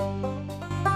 Thank you.